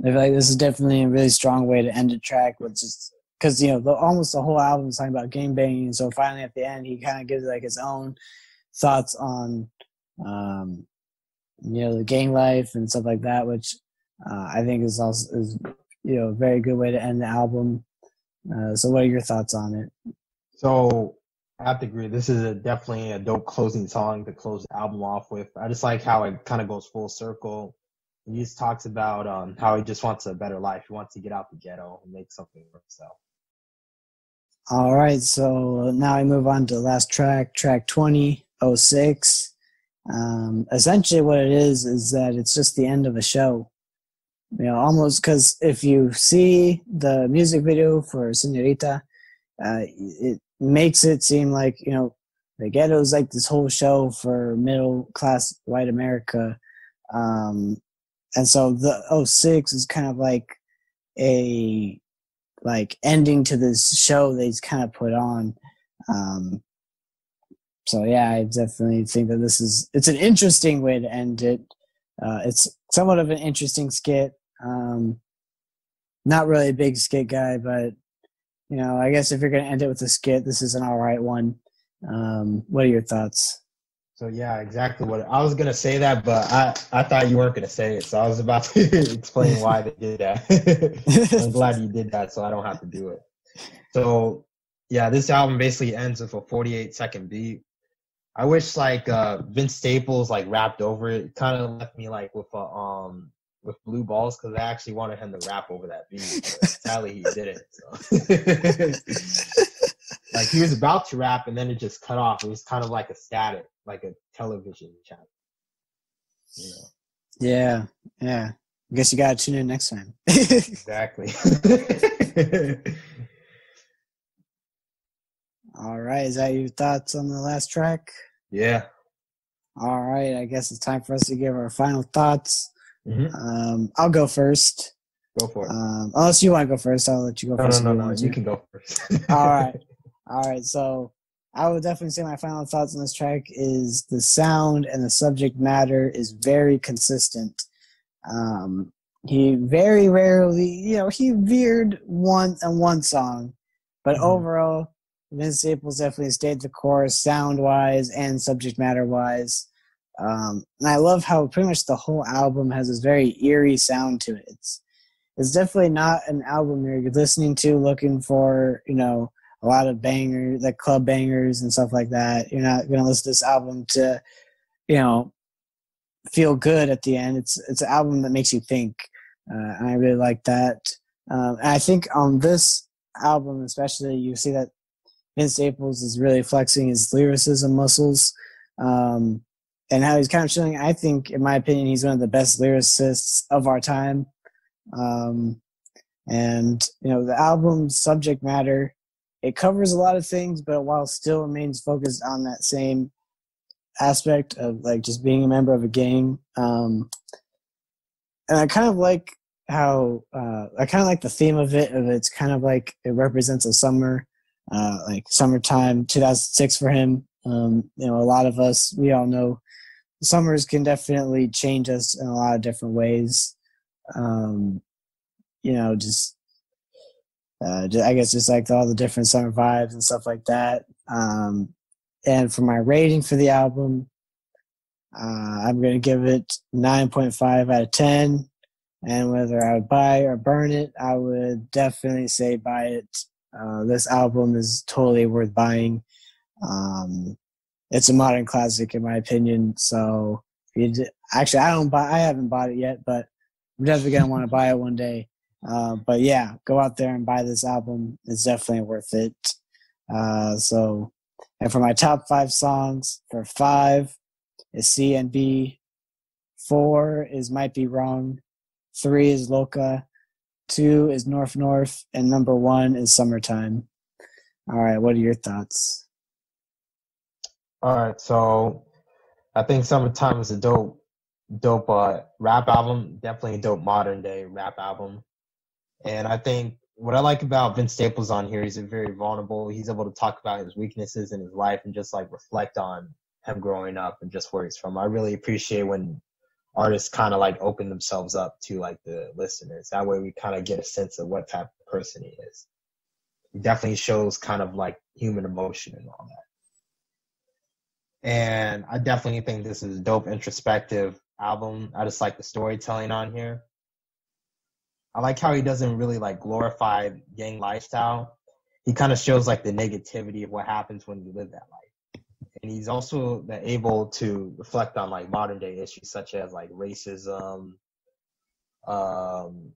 I feel like this is definitely a really strong way to end a track, which is because you know the, almost the whole album is talking about game banging. So finally, at the end, he kind of gives like his own thoughts on um, you know the gang life and stuff like that, which uh, I think is also is you know a very good way to end the album. Uh, so, what are your thoughts on it? So, I have to agree. This is a, definitely a dope closing song to close the album off with. I just like how it kind of goes full circle. He just talks about um, how he just wants a better life. He wants to get out the ghetto and make something for himself. All right, so now I move on to the last track, track 2006. Um, essentially, what it is is that it's just the end of a show. You know, almost because if you see the music video for Senorita, uh, it makes it seem like you know the ghetto is like this whole show for middle class white America, um, and so the 06 is kind of like a like ending to this show that he's kind of put on. Um, so yeah, I definitely think that this is it's an interesting way to end it. Uh, it's somewhat of an interesting skit. Um, not really a big skit guy, but you know, I guess if you're gonna end it with a skit, this is an all right one. Um, what are your thoughts? So yeah, exactly what I was gonna say that, but I I thought you weren't gonna say it, so I was about to explain why they did that. I'm glad you did that, so I don't have to do it. So yeah, this album basically ends with a 48 second beat I wish like uh Vince Staples like rapped over it. Kind of left me like with a um with blue balls because I actually wanted him to rap over that beat. sadly, he didn't. So. like he was about to rap and then it just cut off. It was kind of like a static, like a television channel. You know? Yeah, yeah. I guess you gotta tune in next time. exactly. All right. Is that your thoughts on the last track? Yeah. All right. I guess it's time for us to give our final thoughts. Mm-hmm. Um, I'll go first. Go for it. Um, unless you want to go first, I'll let you go no, first. No, no, no. You can go first. All right. All right. So I would definitely say my final thoughts on this track is the sound and the subject matter is very consistent. Um, he very rarely, you know, he veered one on one song, but mm-hmm. overall, Vince Staples definitely stayed the course, sound wise and subject matter wise. Um, and I love how pretty much the whole album has this very eerie sound to it. It's it's definitely not an album you're listening to looking for, you know, a lot of bangers, like club bangers and stuff like that. You're not gonna listen to this album to, you know, feel good at the end. It's it's an album that makes you think. Uh, and I really like that. Um, and I think on this album, especially, you see that Vince Staples is really flexing his lyricism muscles, um, and how he's kind of showing. I think, in my opinion, he's one of the best lyricists of our time. Um, and you know, the album's subject matter it covers a lot of things, but while still remains focused on that same aspect of like just being a member of a gang. Um, and I kind of like how uh, I kind of like the theme of it. Of it's kind of like it represents a summer, uh, like summertime, 2006 for him. Um, you know, a lot of us, we all know, summers can definitely change us in a lot of different ways. Um, you know, just uh, I guess just like all the different summer vibes and stuff like that. Um, and for my rating for the album, uh, I'm going to give it 9.5 out of 10. And whether I would buy or burn it, I would definitely say buy it. Uh, this album is totally worth buying. Um, it's a modern classic in my opinion. So actually, I don't buy. I haven't bought it yet, but I'm definitely gonna want to buy it one day. Uh, but yeah, go out there and buy this album. It's definitely worth it. Uh, so, and for my top five songs, for five is C and B, four is Might Be Wrong, three is Loca, two is Norf Norf, and number one is Summertime. All right, what are your thoughts? All right, so I think Summertime is a dope, dope uh, rap album. Definitely a dope modern day rap album. And I think what I like about Vince Staples on here, he's very vulnerable. He's able to talk about his weaknesses in his life and just like reflect on him growing up and just where he's from. I really appreciate when artists kind of like open themselves up to like the listeners. That way we kind of get a sense of what type of person he is. He definitely shows kind of like human emotion and all that. And I definitely think this is a dope introspective album. I just like the storytelling on here. I like how he doesn't really like glorify gang lifestyle. He kind of shows like the negativity of what happens when you live that life. And he's also able to reflect on like modern day issues such as like racism, um,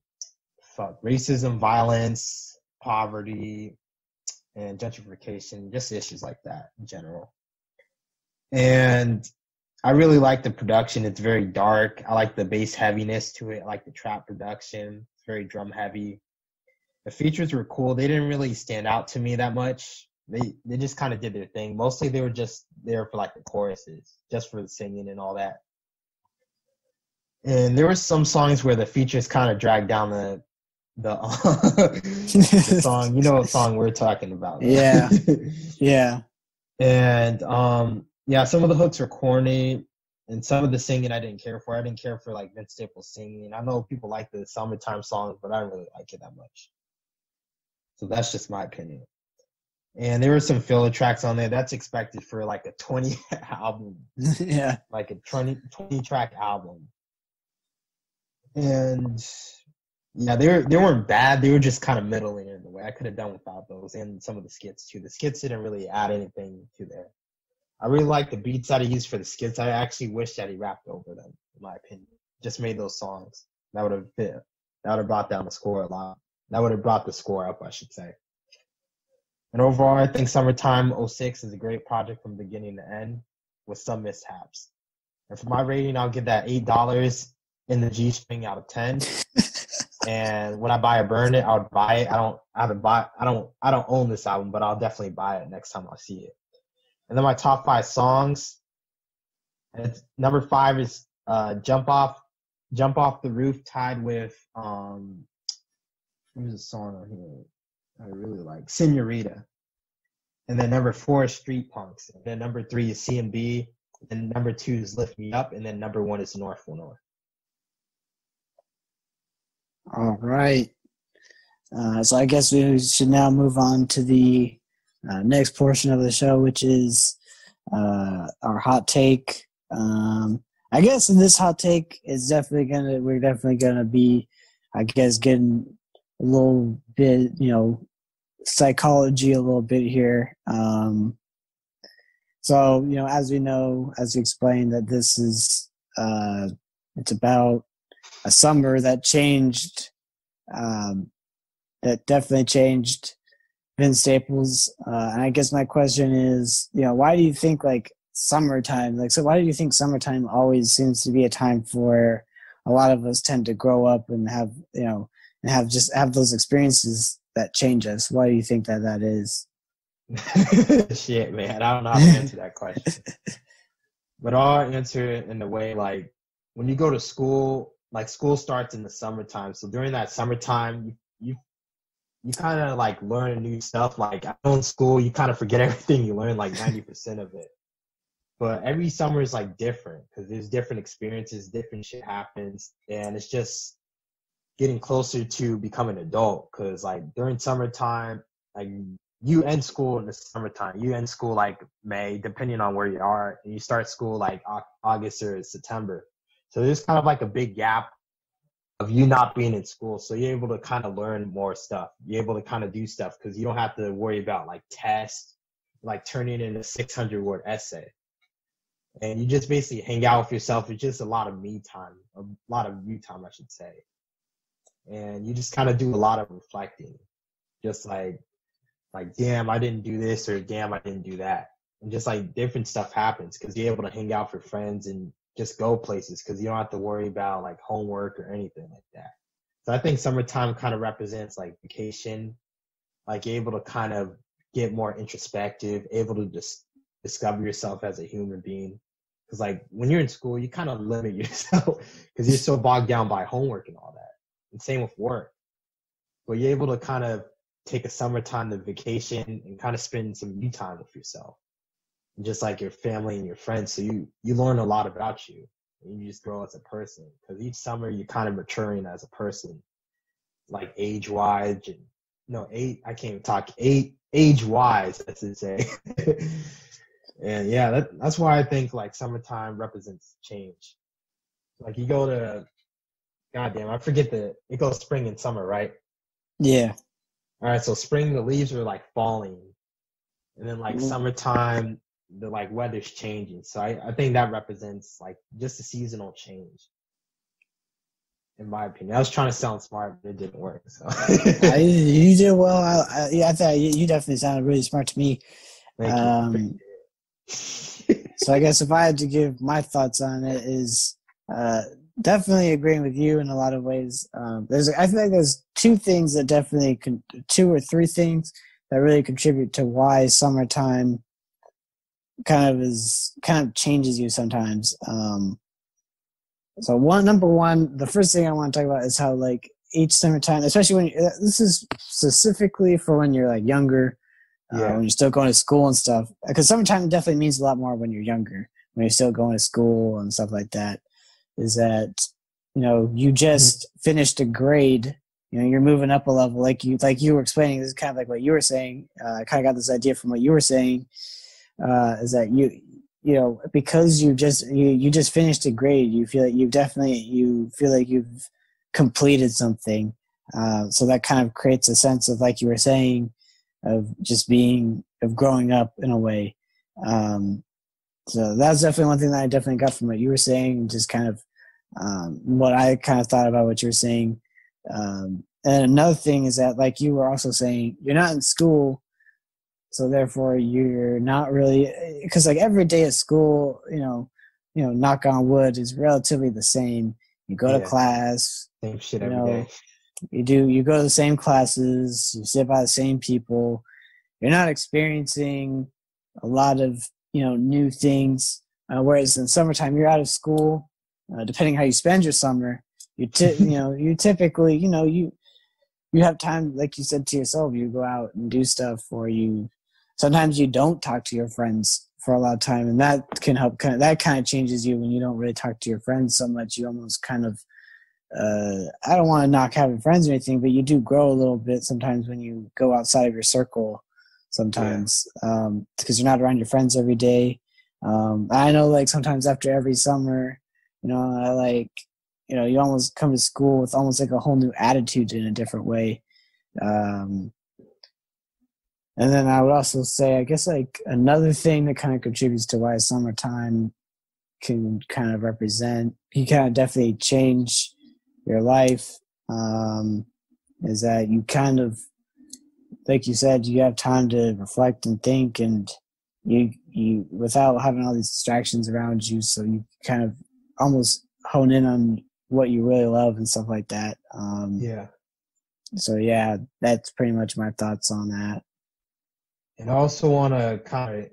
fuck, racism, violence, poverty, and gentrification, just issues like that in general. And I really like the production. It's very dark. I like the bass heaviness to it. I like the trap production very drum heavy. The features were cool. They didn't really stand out to me that much. They they just kind of did their thing. Mostly they were just there for like the choruses, just for the singing and all that. And there were some songs where the features kind of dragged down the the, the song. You know what song we're talking about? Right? Yeah, yeah. And um, yeah, some of the hooks are corny and some of the singing I didn't care for. I didn't care for like Vince Staples singing. I know people like the summertime songs, but I don't really like it that much. So that's just my opinion. And there were some filler tracks on there. That's expected for like a 20 album. yeah. Like a 20, 20 track album. And yeah, they were they weren't bad. They were just kind of middling in the way. I could have done without those and some of the skits too. The skits didn't really add anything to there. I really like the beats that he used for the skits. I actually wish that he rapped over them, in my opinion. Just made those songs. That would have fit. That would have brought down the score a lot. That would have brought the score up, I should say. And overall, I think Summertime 06 is a great project from beginning to end with some mishaps. And for my rating, I'll give that $8 in the G string out of 10. and when I buy or burn it, I would buy it. I don't I haven't buy I don't I don't own this album, but I'll definitely buy it next time I see it. And then my top five songs. Number five is uh, "Jump Off," "Jump Off the Roof," tied with um, there's a song on here I really like, "Senorita." And then number four is "Street Punks." And then number three is "CNB." And number two is "Lift Me Up." And then number one is "North for North." All right. Uh, so I guess we should now move on to the uh, next portion of the show, which is uh, our hot take Um, I guess in this hot take, it's definitely gonna we're definitely gonna be, I guess, getting a little bit, you know, psychology a little bit here. Um, so you know, as we know, as we explained, that this is uh, it's about a summer that changed, um, that definitely changed Vince Staples. Uh, and I guess my question is, you know, why do you think like summertime, like, so why do you think summertime always seems to be a time for a lot of us tend to grow up and have, you know, and have just have those experiences that change us? Why do you think that that is? Shit, man, I don't know how to answer that question. but I'll answer it in the way like when you go to school, like school starts in the summertime. So during that summertime, you you, you kind of like learn new stuff. Like I know in school, you kind of forget everything you learn, like ninety percent of it. But every summer is like different because there's different experiences, different shit happens, and it's just getting closer to becoming an adult. Because like during summertime, like you end school in the summertime. You end school like May, depending on where you are, and you start school like August or September. So there's kind of like a big gap of you not being in school. So you're able to kind of learn more stuff. You're able to kind of do stuff because you don't have to worry about like tests, like turning in a 600 word essay. And you just basically hang out with yourself. It's just a lot of me time, a lot of you time, I should say. And you just kind of do a lot of reflecting. Just like, like, damn, I didn't do this or damn, I didn't do that. And just like different stuff happens because you're able to hang out with your friends and just go places because you don't have to worry about like homework or anything like that. So I think summertime kind of represents like vacation, like able to kind of get more introspective, able to just discover yourself as a human being. Because like when you're in school, you kind of limit yourself because you're so bogged down by homework and all that. And same with work. But you're able to kind of take a summertime to vacation and kind of spend some me time with yourself just like your family and your friends. So you you learn a lot about you, and you just grow as a person. Because each summer you're kind of maturing as a person, like age wise and no eight. I can't even talk eight age wise. As to say. and yeah, that, that's why I think like summertime represents change. Like you go to, goddamn, I forget the it goes spring and summer, right? Yeah. All right, so spring the leaves are like falling, and then like mm-hmm. summertime the like weather's changing. So I, I think that represents like just a seasonal change. In my opinion, I was trying to sound smart, but it didn't work. So you did well. I, I, yeah, I thought you, you, definitely sounded really smart to me. Um, so I guess if I had to give my thoughts on it, is uh, definitely agreeing with you in a lot of ways. Um, there's, I think there's two things that definitely, con- two or three things that really contribute to why summertime kind of is kind of changes you sometimes. Um, so one number one, the first thing I want to talk about is how like each summertime, especially when you, uh, this is specifically for when you're like younger, uh, yeah. uh, when you're still going to school and stuff. Because summertime definitely means a lot more when you're younger, when you're still going to school and stuff like that. Is that you know you just mm-hmm. finished a grade you know you're moving up a level like you like you were explaining this is kind of like what you were saying uh, i kind of got this idea from what you were saying uh, is that you you know because you just you you just finished a grade you feel like you definitely you feel like you've completed something. Uh, so that kind of creates a sense of like you were saying of just being of growing up in a way. Um, so that's definitely one thing that i definitely got from what you were saying just kind of um, what i kind of thought about what you were saying. Um, and another thing is that like you were also saying you're not in school so therefore you're not really because like every day at school you know you know knock on wood is relatively the same you go yeah. to class same shit every know, day. you do you go to the same classes you sit by the same people you're not experiencing a lot of you know new things uh, whereas in summertime you're out of school uh, depending how you spend your summer you t- you know you typically you know you you have time like you said to yourself you go out and do stuff or you sometimes you don't talk to your friends for a lot of time and that can help kind of that kind of changes you when you don't really talk to your friends so much you almost kind of uh, i don't want to knock having friends or anything but you do grow a little bit sometimes when you go outside of your circle sometimes yeah. um, because you're not around your friends every day Um, I know like sometimes after every summer, you know, I like, you know, you almost come to school with almost like a whole new attitude in a different way. Um, and then I would also say, I guess like another thing that kind of contributes to why summertime can kind of represent, you kind of definitely change your life. Um, is that you kind of, like you said, you have time to reflect and think, and you you without having all these distractions around you, so you kind of almost hone in on what you really love and stuff like that. Um, Yeah. So yeah, that's pretty much my thoughts on that. And I also want to kind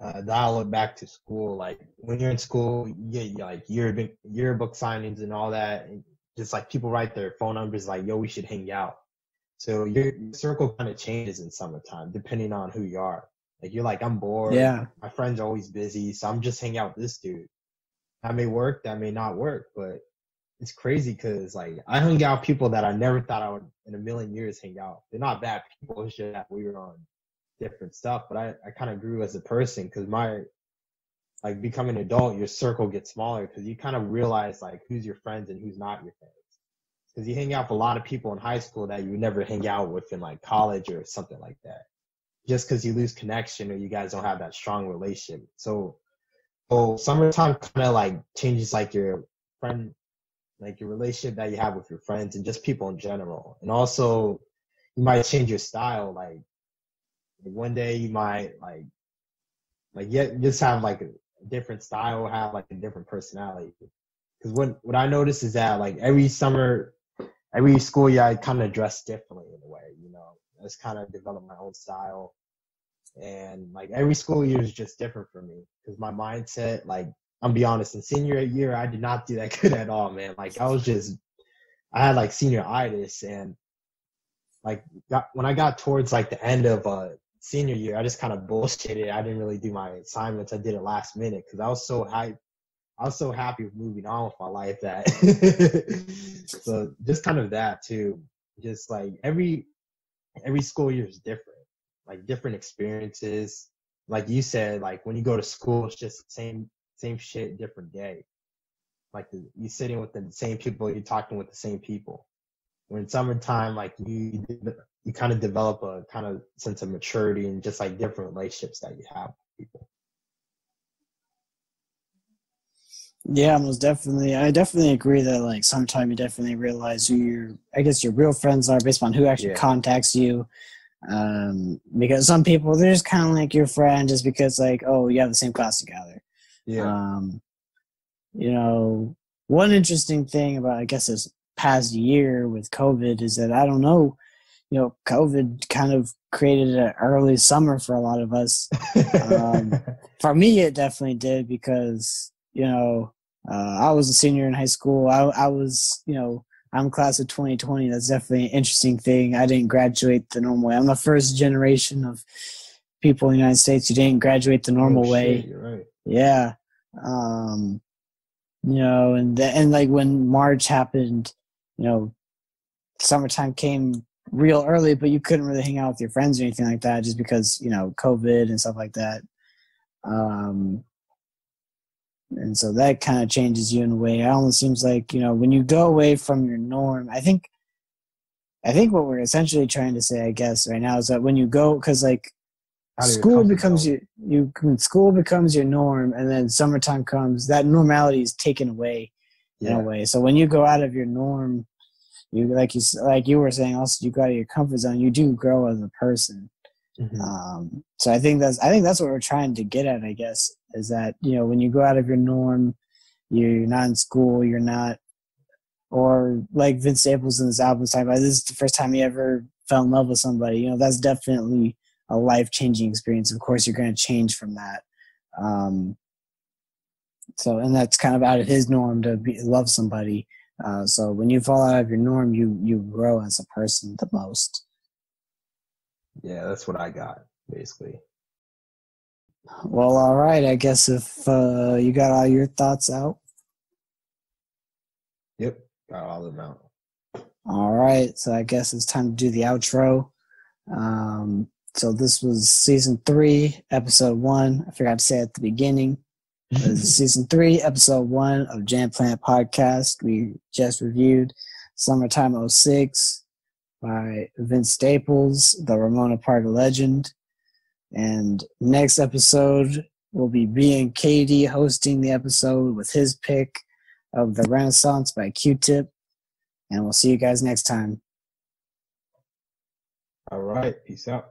of uh, dial it back to school. Like when you're in school, you get like yearbook, yearbook signings and all that. And just like people write their phone numbers, like, yo, we should hang out. So your circle kind of changes in summertime depending on who you are. Like you're like, I'm bored. Yeah. My friend's are always busy. So I'm just hanging out with this dude. That may work, that may not work, but it's crazy because like I hung out with people that I never thought I would in a million years hang out. They're not bad people. It's just that we were on different stuff. But I, I kind of grew as a person because my like becoming an adult, your circle gets smaller because you kind of realize like who's your friends and who's not your friends. Because you hang out with a lot of people in high school that you never hang out with in like college or something like that. Just because you lose connection or you guys don't have that strong relationship. So, so summertime kind of like changes like your friend, like your relationship that you have with your friends and just people in general. And also, you might change your style. Like one day you might like like yet just have like a different style, have like a different personality. Because what what I noticed is that like every summer, every school year, I kind of dress differently in a way. You know, I just kind of develop my own style, and like every school year is just different for me because my mindset, like I'm be honest, in senior year, I did not do that good at all, man. Like I was just, I had like senioritis, and like got, when I got towards like the end of uh senior year, I just kind of bullshitted. I didn't really do my assignments. I did it last minute because I was so hyped. I was so happy with moving on with my life that so just kind of that too. Just like every every school year is different. Like different experiences. Like you said, like when you go to school, it's just same same shit, different day. Like the, you sitting with the same people, you're talking with the same people. When summertime, like you you kind of develop a kind of sense of maturity and just like different relationships that you have with people. Yeah, most definitely. I definitely agree that like sometimes you definitely realize who your I guess your real friends are based on who actually Yeah. contacts you. Um, because some people they're just kind of like your friend just because like oh you have the same class together. Um, you know, one interesting thing about I guess this past year with COVID is that I don't know, you know, COVID kind of created an early summer for a lot of us. um, For me, it definitely did because you know uh, I was a senior in high school. I, I was you know I'm class of 2020. That's definitely an interesting thing. I didn't graduate the normal way. I'm the first generation of people in the United States who didn't graduate the normal Oh, way. shit, right. Yeah. Um, you know, and the, and like when March happened, you know, summertime came real early, but you couldn't really hang out with your friends or anything like that just because, you know, COVID and stuff like that. Um, and so that kind of changes you in a way. It almost seems like, you know, when you go away from your norm, I think, I think what we're essentially trying to say, I guess, right now is that when you go, because like Out of your school becomes zone. your you when school becomes your norm and then summertime comes that normality is taken away yeah. in a way so when you go out of your norm you like you like you were saying also you go out of your comfort zone you do grow as a person. Mhm. um so i think that's i think that's what we're trying to get at i guess is that you know when you go out of your norm you're not in school you're not or like vince staples in this album talking about this is the first time he ever fell in love with somebody you know that's definitely a life changing experience. Of course you're going to change from that. Um so and that's kind of out of his norm to be, love somebody uh, so when you fall out of your norm you you grow as a person the most Yeah, that's what I got basically. Well, all right. I guess if uh, you got all your thoughts out, Yep, got all of them out. all right. So I guess it's time to do the outro. Um, so this was season three, episode one. I forgot to say at the beginning. Season three, episode one of Jam Planet Podcast. We just reviewed Summertime 06 by Vince Staples, the Ramona Park legend. And next episode will be BNKD hosting the episode with his pick of The Renaissance by Q-Tip. And we'll see you guys next time. All right. Peace out.